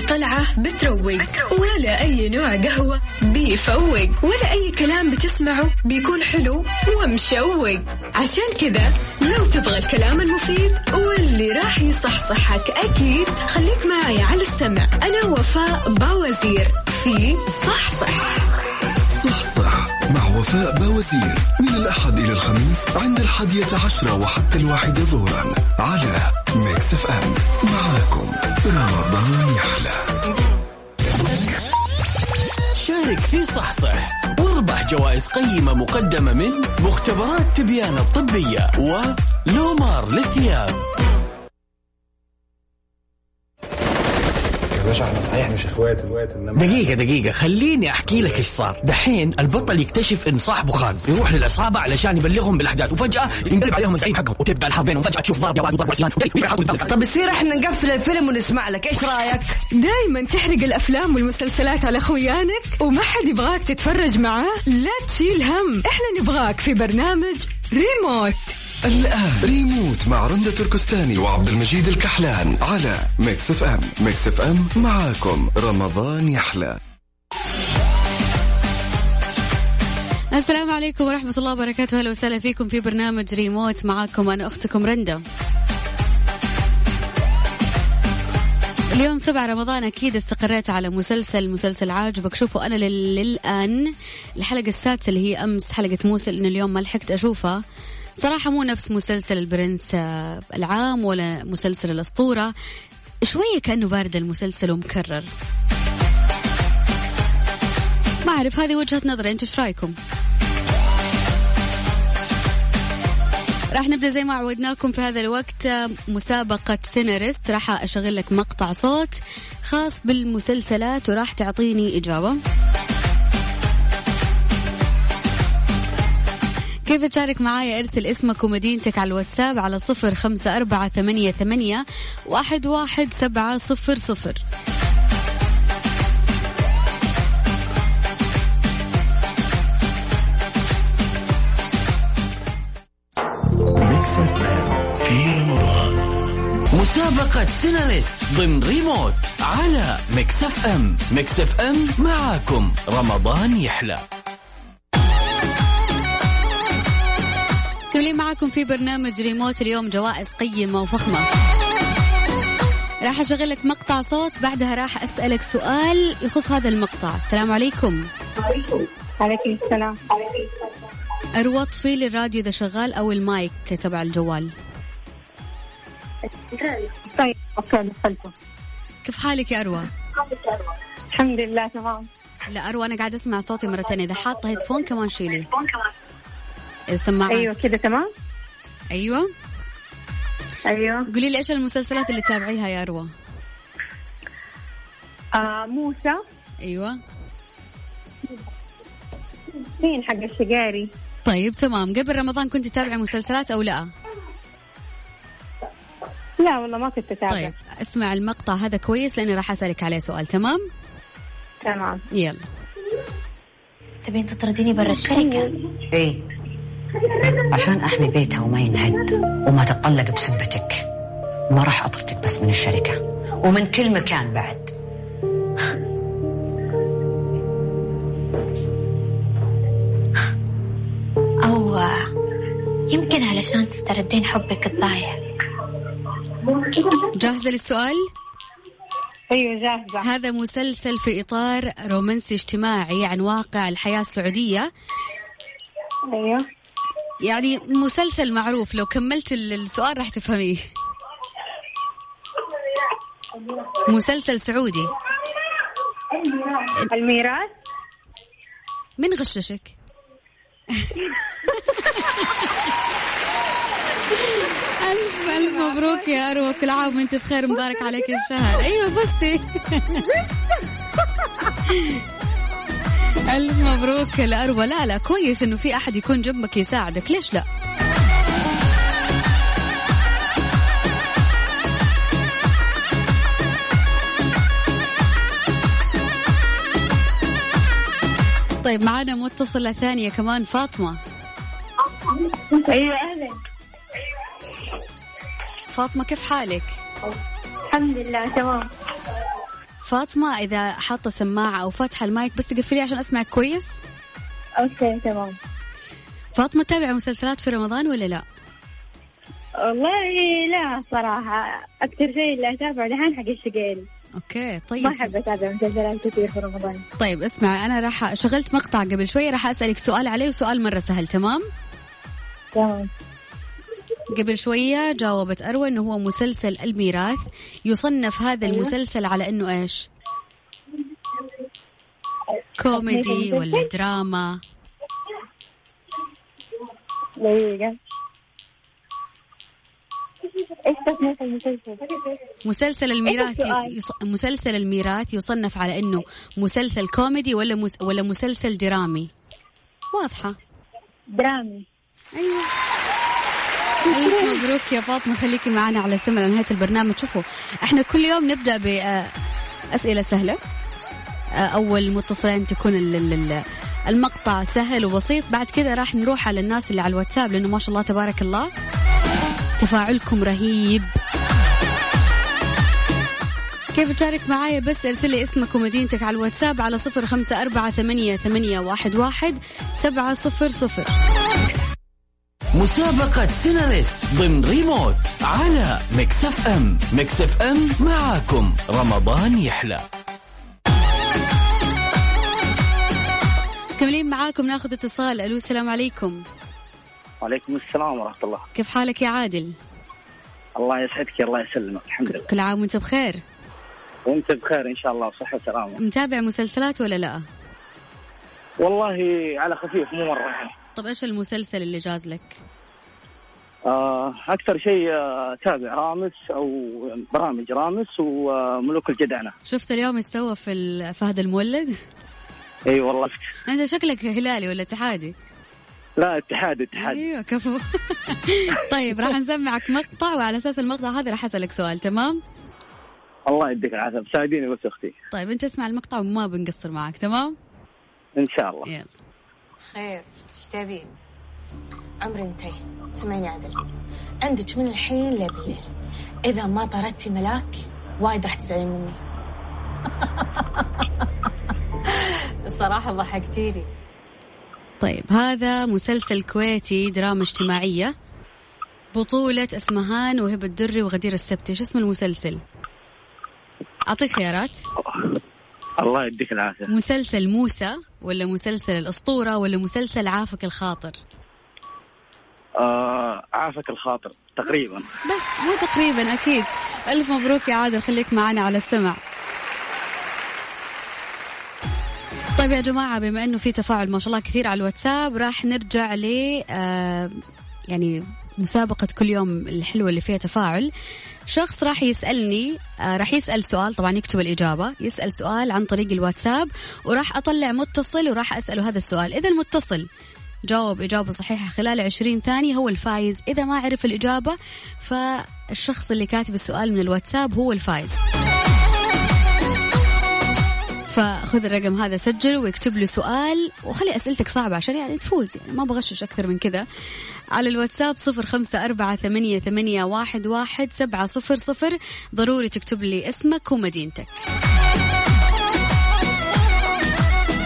طلعة بتروق ولا أي نوع قهوة بيفوق ولا أي كلام بتسمعه بيكون حلو ومشوق. عشان كذا لو تبغى الكلام المفيد واللي راح يصحصحك أكيد خليك معي على السمع. أنا وفاء باوزير في صحصح. صح صح مع وفاء بوزير من الأحد إلى الخميس عند الحادية عشرة وحتى الواحدة ظهرا على Mix FM. معاكم رمضان في صحصح. واربح جوائز قيمة مقدمة من مختبرات تبيان الطبية ولومار للثياب صحيح مش اخوات اخوات انما دقيقة دقيقة. خليني أحكي لك إيش صار دحين البطل يكتشف إن صاحبه خان يروح للعصابة علشان يبلغهم بالأحداث وفجأة ينقلب عليهم الزعيم حقهم وتبدأ الحرب بينهم. وفجأة تشوف ضرب يا واد ضرب عصيان طب يصير إحنا نقفل الفيلم ونسمع لك. إيش رأيك؟ دايما تحرق الأفلام والمسلسلات على خويانك وما حد يبغاك تتفرج معاه. لا تشيل هم. إحنا نبغاك في برنامج ريموت. الآن. ريموت مع رندة تركستاني وعبد المجيد الكحلان على Mix FM. Mix FM معاكم. رمضان يحلى. السلام عليكم ورحمة الله وبركاته. أهلا وسهلا فيكم في برنامج ريموت معاكم أنا أختكم رندا. اليوم سبعة رمضان أكيد استقريت على مسلسل مسلسل عاجبك. شوفوا أنا لل- للآن الحلقة السادسة اللي هي أمس حلقة موسى لأن اليوم ما لحقت أشوفها. صراحة مو نفس مسلسل البرنس آه، العام ولا مسلسل الأسطورة. شوية كأنه بارد المسلسل ومكرر. ما أعرف هذه وجهة نظري. أنتوا إيش رأيكم؟ راح نبدأ زي ما عودناكم في هذا الوقت. آه، مسابقة سيناريست. راح أشغل لك مقطع صوت خاص بالمسلسلات وراح تعطيني إجابة. كيف تشارك معايا؟ ارسل اسمك ومدينتك على الواتساب على صفر خمسة أربعة ثمانية, ثمانية واحد, واحد سبعة صفر صفر. مسابقة سيناريست ضمن ريموت على Mix FM Mix FM معاكم. رمضان يحلى. كملين معاكم في برنامج ريموت. اليوم جوائز قيمة وفخمة. راح أشغل لك مقطع صوت بعدها راح أسألك سؤال يخص هذا المقطع. السلام عليكم. عليكم السلام. أروى اطفي لي الراديو إذا شغال أو المايك تبع الجوال. طيب دخلته كيف حالك يا أروى؟ الحمد لله تمام. لا أروى أنا قاعد أسمع صوتي مرة تانية. إذا حاطة هيدفون كمان شيلي. السماعات. أيوه كده تمام؟ أيوة. أيوه. قولي لي إيش المسلسلات اللي تتابعيها يا أروى؟ آه موسى. أيوة. مين حق الشقاري طيب تمام. قبل رمضان كنت تتابعي مسلسلات أو لا؟ لا والله ما كنت أتابع. طيب اسمع المقطع هذا كويس لأني راح أسألك عليه سؤال تمام؟ تمام. يلا. تبين تطرديني برا الشركة؟ إيه. عشان أحمي بيتها وما ينهد وما تتطلق بسبتك. ما راح أطردك بس من الشركة ومن كل مكان بعد. أو يمكن علشان تستردين حبك الضايع. جاهزة للسؤال؟ أيوه جاهزة. هذا مسلسل في إطار رومانسي اجتماعي عن واقع الحياة السعودية. أيوه. يعني مسلسل معروف لو كملت ال- السؤال راح تفهميه. مسلسل سعودي. الميراث؟ من غششك؟ ألف ألف مبروك يا أروى كل عام وأنت بخير مبارك عليك الشهر. أيوة فزتي ألف مبروك لأروى. لا لا كويس إنه في أحد يكون جنبك يساعدك. ليش لا؟ طيب معانا متصلة ثانية كمان فاطمة. أيوه أهلا. فاطمة كيف حالك؟ الحمد لله تمام. فاطمة إذا حاطة سماعة أو فاتحة المايك بس تقفلي عشان أسمعك كويس. أوكي تمام. فاطمة تتابع مسلسلات في رمضان ولا لا؟ والله لا صراحة. أكثر شيء اللي أتابعه الحين حق الشقيري okay طيب. ما أحب أتابع مسلسلات كثير في رمضان. طيب اسمع أنا راح شغلت مقطع قبل شوي راح أسألك سؤال عليه وسؤال مرة سهل تمام؟ تمام. قبل شوية جاوبت أروى أنه هو مسلسل الميراث يصنف هذا أيوة. المسلسل على أنه إيش كوميدي؟ ولا دراما دقيقة إيش تصنيف المسلسل؟ مسلسل الميراث؟ يص... مسلسل الميراث يصنف على أنه مسلسل كوميدي ولا مس... ولا مسلسل درامي واضحة درامي أيوة ألف مبروك يا فاطمة. خليكي معنا على سمع لنهاية البرنامج. شوفوا إحنا كل يوم نبدأ بأسئلة سهلة. آه، أول متصلين تكون ال- ال- ال- المقطع سهل وبسيط. بعد كذا راح نروح على الناس اللي على الواتساب لأنه ما شاء الله تبارك الله تفاعلكم رهيب. كيف تشارك معايا؟ بس ارسل لي اسمك ومدينتك على الواتساب على صفر خمسة أربعة ثمانية, ثمانية واحد, واحد سبعة صفر صفر. مسابقة سيناريست ضمن ريموت على Mix FM. Mix FM معاكم. رمضان يحلى. كملين معاكم ناخذ اتصال. ألو السلام عليكم. وعليكم السلام ورحمة الله. كيف حالك يا عادل؟ الله يسعدك الله يسلمك. الحمد لله. كل عام وانت بخير؟ وانت بخير إن شاء الله وصحة وسلامة. متابع مسلسلات ولا لا؟ والله على خفيف مو مرة يعني. طب إيش المسلسل اللي جاز لك؟ آه أكثر شيء آه، تابع رامس أو برامج رامس وملوك الجدعنة. شفت اليوم إيش سوى في فهد المولد؟ إي والله. أنت شكلك هلالي ولا اتحادي؟ لا اتحاد اتحاد. أيوه كفو. طيب راح نسمعك مقطع وعلى أساس المقطع هذا راح أسألك سؤال تمام؟ الله يديك العافية. ساعديني بس أختي. طيب أنت اسمع المقطع وما بنقصر معك تمام؟ إن شاء الله. يلا. خير إيش تبين؟ عمري انتهي سمعيني عدل. عندك من الحين لبالليل إذا ما طردتي ملاك وايد راح تزعلين مني. الصراحة ضحكتيني. طيب هذا مسلسل كويتي دراما اجتماعية. بطولة أسمهان وهبة الدري وغدير السبتي. شو اسم المسلسل؟ أعطيك خيارات. الله يديك العافية. مسلسل موسى ولا مسلسل الأسطورة ولا مسلسل عافك الخاطر؟ آه عافك الخاطر تقريبا. بس مو تقريبا أكيد. ألف مبروك يا عادل خليك معنا على السمع. طيب يا جماعة بما أنه في تفاعل ما شاء الله كثير على الواتساب راح نرجع ل آه، يعني مسابقة كل يوم الحلوة اللي فيها تفاعل شخص راح يسألني آه، راح يسأل سؤال طبعا يكتب الإجابة يسأل سؤال عن طريق الواتساب وراح أطلع متصل وراح أسأله هذا السؤال. إذا المتصل جاوب إجابة صحيحة خلال 20 ثانية هو الفايز. إذا ما عرف الإجابة فالشخص اللي كاتب السؤال من الواتساب هو الفايز. فخذ الرقم هذا سجل واكتب له سؤال وخلي أسئلتك صعبة عشان يعني تفوز. يعني ما بغشش أكثر من كذا. على الواتساب صفر خمسة أربعة ثمانية, ثمانية واحد, واحد سبعة صفر صفر. ضروري تكتب لي اسمك ومدينتك.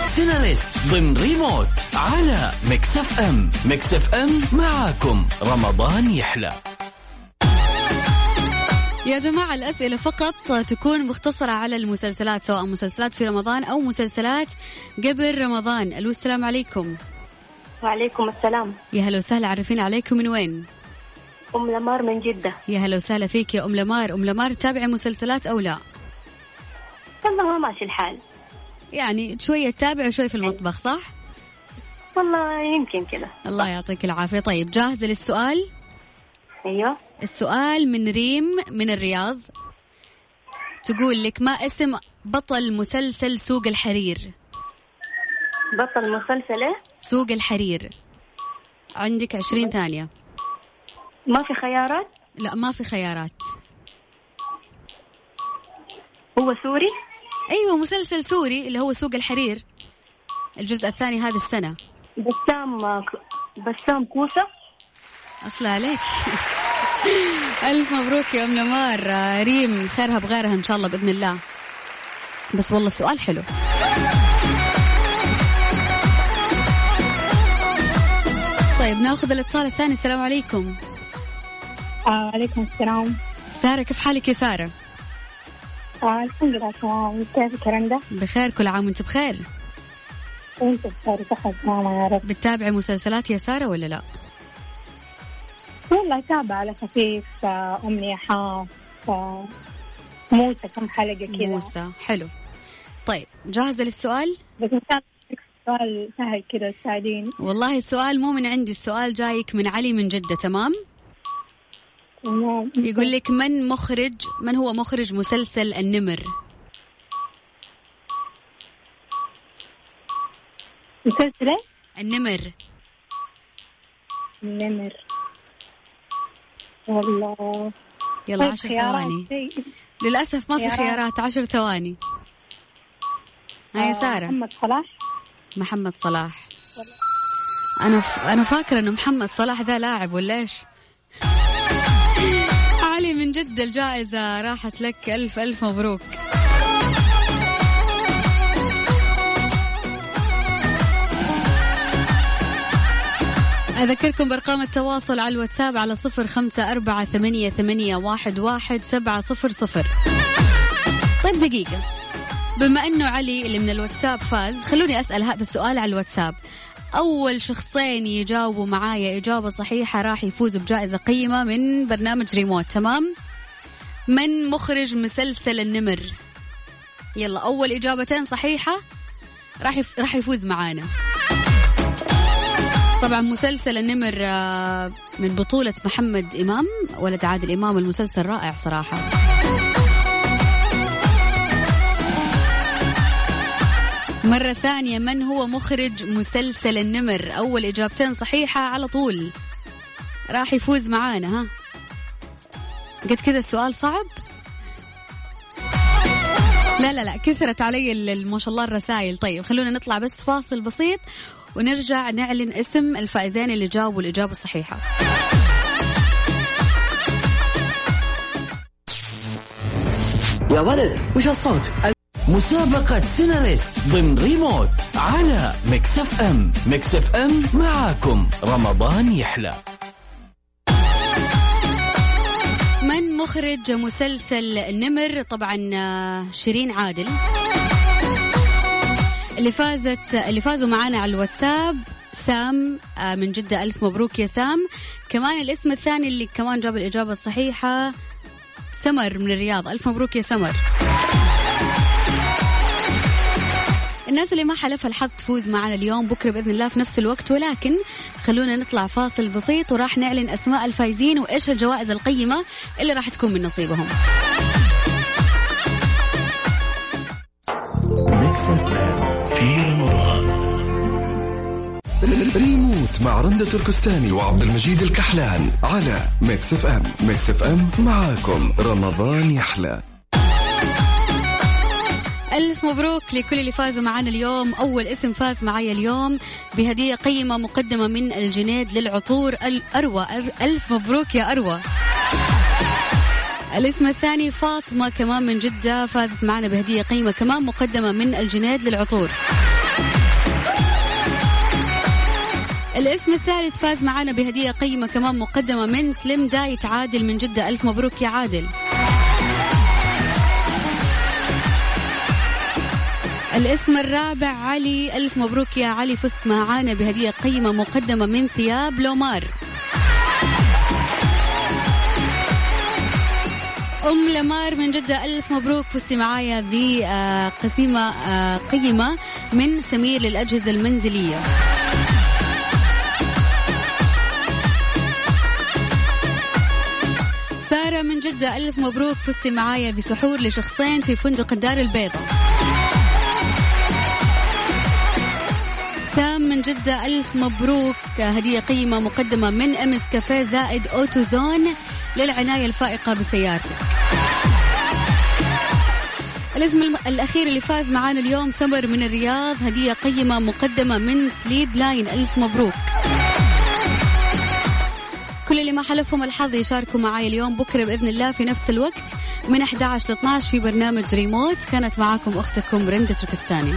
سيناريست ضمن ريموت على Mix FM. Mix FM معاكم. رمضان يحلى. يا جماعة الأسئلة فقط تكون مختصرة على المسلسلات سواء مسلسلات في رمضان أو مسلسلات قبل رمضان. ألو السلام عليكم. وعليكم السلام. يا هلا وسهلا عرفين عليكم من وين؟ أم لمار من جدة. يا هلا وسهلا فيك يا أم لمار. أم لمار تتابعي مسلسلات أو لا؟ والله ما ماشي الحال. يعني شوية تتابع وشوي في المطبخ صح؟ والله يمكن كذا. الله يعطيك العافية. طيب جاهزة للسؤال؟ أيوه. السؤال من ريم من الرياض. تقول لك ما اسم بطل مسلسل سوق الحرير؟ بطل مسلسل إيه؟ سوق الحرير. عندك عشرين ثانية. ما في خيارات؟ لا ما في خيارات. هو سوري؟ أيوه مسلسل سوري اللي هو سوق الحرير. الجزء الثاني هذه السنة. بسام بسام كوسة؟ أصل عليك. ألف مبروك يا أم نمار. ريم خيرها بغيرها إن شاء الله بإذن الله. بس والله السؤال حلو. طيب نأخذ الاتصال الثاني. السلام عليكم. وعليكم السلام. سارة كيف حالك يا سارة؟ آه الحمد لله تمام. كيفك رندا؟ بخير كل عام وأنت بخير. وأنت بخير صحة ماما يا رب. بتتابعي مسلسلات يا سارة ولا لا؟ والله تابع على خفيف أمنية حاف موسى كم حلقة كذا موسى حلو طيب جاهزة للسؤال؟ بس سؤال سهل كذا تساعدين والله السؤال مو من عندي السؤال جايك من علي من جدة تمام؟ تمام يقول لك من مخرج من هو مخرج مسلسل النمر؟ مسلسل؟ النمر النمر والله. يلا طيب عشر ثواني. للأسف ما في خيارات. عشر ثواني. هاي آه، سارة. محمد صلاح. محمد صلاح. أنا ف... أنا فاكرة إنه محمد صلاح ذا لاعب ولا إيش؟ علي من جدة الجائزة راحت لك. ألف ألف مبروك. أذكركم بأرقام التواصل على الواتساب على صفر خمسة أربعة ثمانية, ثمانية واحد, واحد سبعة صفر صفر. طيب دقيقة. بما أنه علي اللي من الواتساب فاز خلوني أسأل هذا السؤال على الواتساب. أول شخصين يجاوبوا معايا إجابة صحيحة راح يفوزوا بجائزة قيمة من برنامج ريموت تمام؟ من مخرج مسلسل النمر؟ يلا أول إجابتين صحيحة راح يف... راح يفوز معانا. طبعا مسلسل النمر آه، من بطولة محمد إمام ولد عادل إمام. المسلسل رائع صراحة. مرة ثانية من هو مخرج مسلسل النمر؟ أول إجابتين صحيحة على طول. راح يفوز معانا ها؟ قد كذا السؤال صعب؟ لا لا لا كثرت علي ما شاء الله الرسائل. طيب خلونا نطلع بس فاصل بسيط. ونرجع نعلن اسم الفائزين اللي جاوبوا الإجابة الصحيحة. يا ولد وش الصوت؟ مسابقة سيناريست ضمن ريموت على Mix FM. Mix FM معاكم. رمضان يحلى. من مخرج مسلسل النمر طبعا آه، شيرين عادل. اللي فازت اللي فازوا معنا على الواتساب سام آه، من جدة ألف مبروك يا سام. كمان الاسم الثاني اللي كمان جاب الإجابة الصحيحة سمر من الرياض. ألف مبروك يا سمر. الناس اللي ما حلفها الحظ تفوز معنا اليوم بكرة بإذن الله في نفس الوقت. ولكن خلونا نطلع فاصل بسيط وراح نعلن أسماء الفايزين وإيش الجوائز القيمة اللي راح تكون من نصيبهم. Mix ريموت مع رندة تركستاني وعبد المجيد الكحلان على Mix FM Mix FM معاكم. رمضان يحلى. ألف مبروك لكل اللي فازوا معنا اليوم. أول اسم فاز معايا اليوم بهدية قيمة مقدمة من الجنيد للعطور الأروى. أر- ألف مبروك يا أروى. الاسم الثاني فاطمة كمان من جدة فازت معنا بهدية قيمة كمان مقدمة من الجنيد للعطور. الاسم الثالث فاز معنا بهدية قيمة كمان مقدمة من سليم دايت عادل من جدة. ألف مبروك يا عادل. الاسم الرابع علي. ألف مبروك يا علي. فزت معانا بهدية قيمة مقدمة من ثياب لومار. أم لمار من جدة. ألف مبروك. فزتي معايا بقسيمة قيمة من سمير للأجهزة المنزلية. من جدة. ألف مبروك. فزتي معايا بسحور لشخصين في فندق الدار البيضاء. سام من جدة. ألف مبروك. هدية قيمة مقدمة من أمس كافيه زائد Auto Zone للعناية الفائقة بسيارتك. الاسم الأخير اللي فاز معانا اليوم سمر من الرياض. هدية قيمة مقدمة من Sleep Line. ألف مبروك. كل اللي ما حالفهم الحظ يشاركوا معي اليوم بكرة بإذن الله في نفس الوقت من 11 ل 12 في برنامج ريموت. كانت معاكم أختكم رندة تركستاني.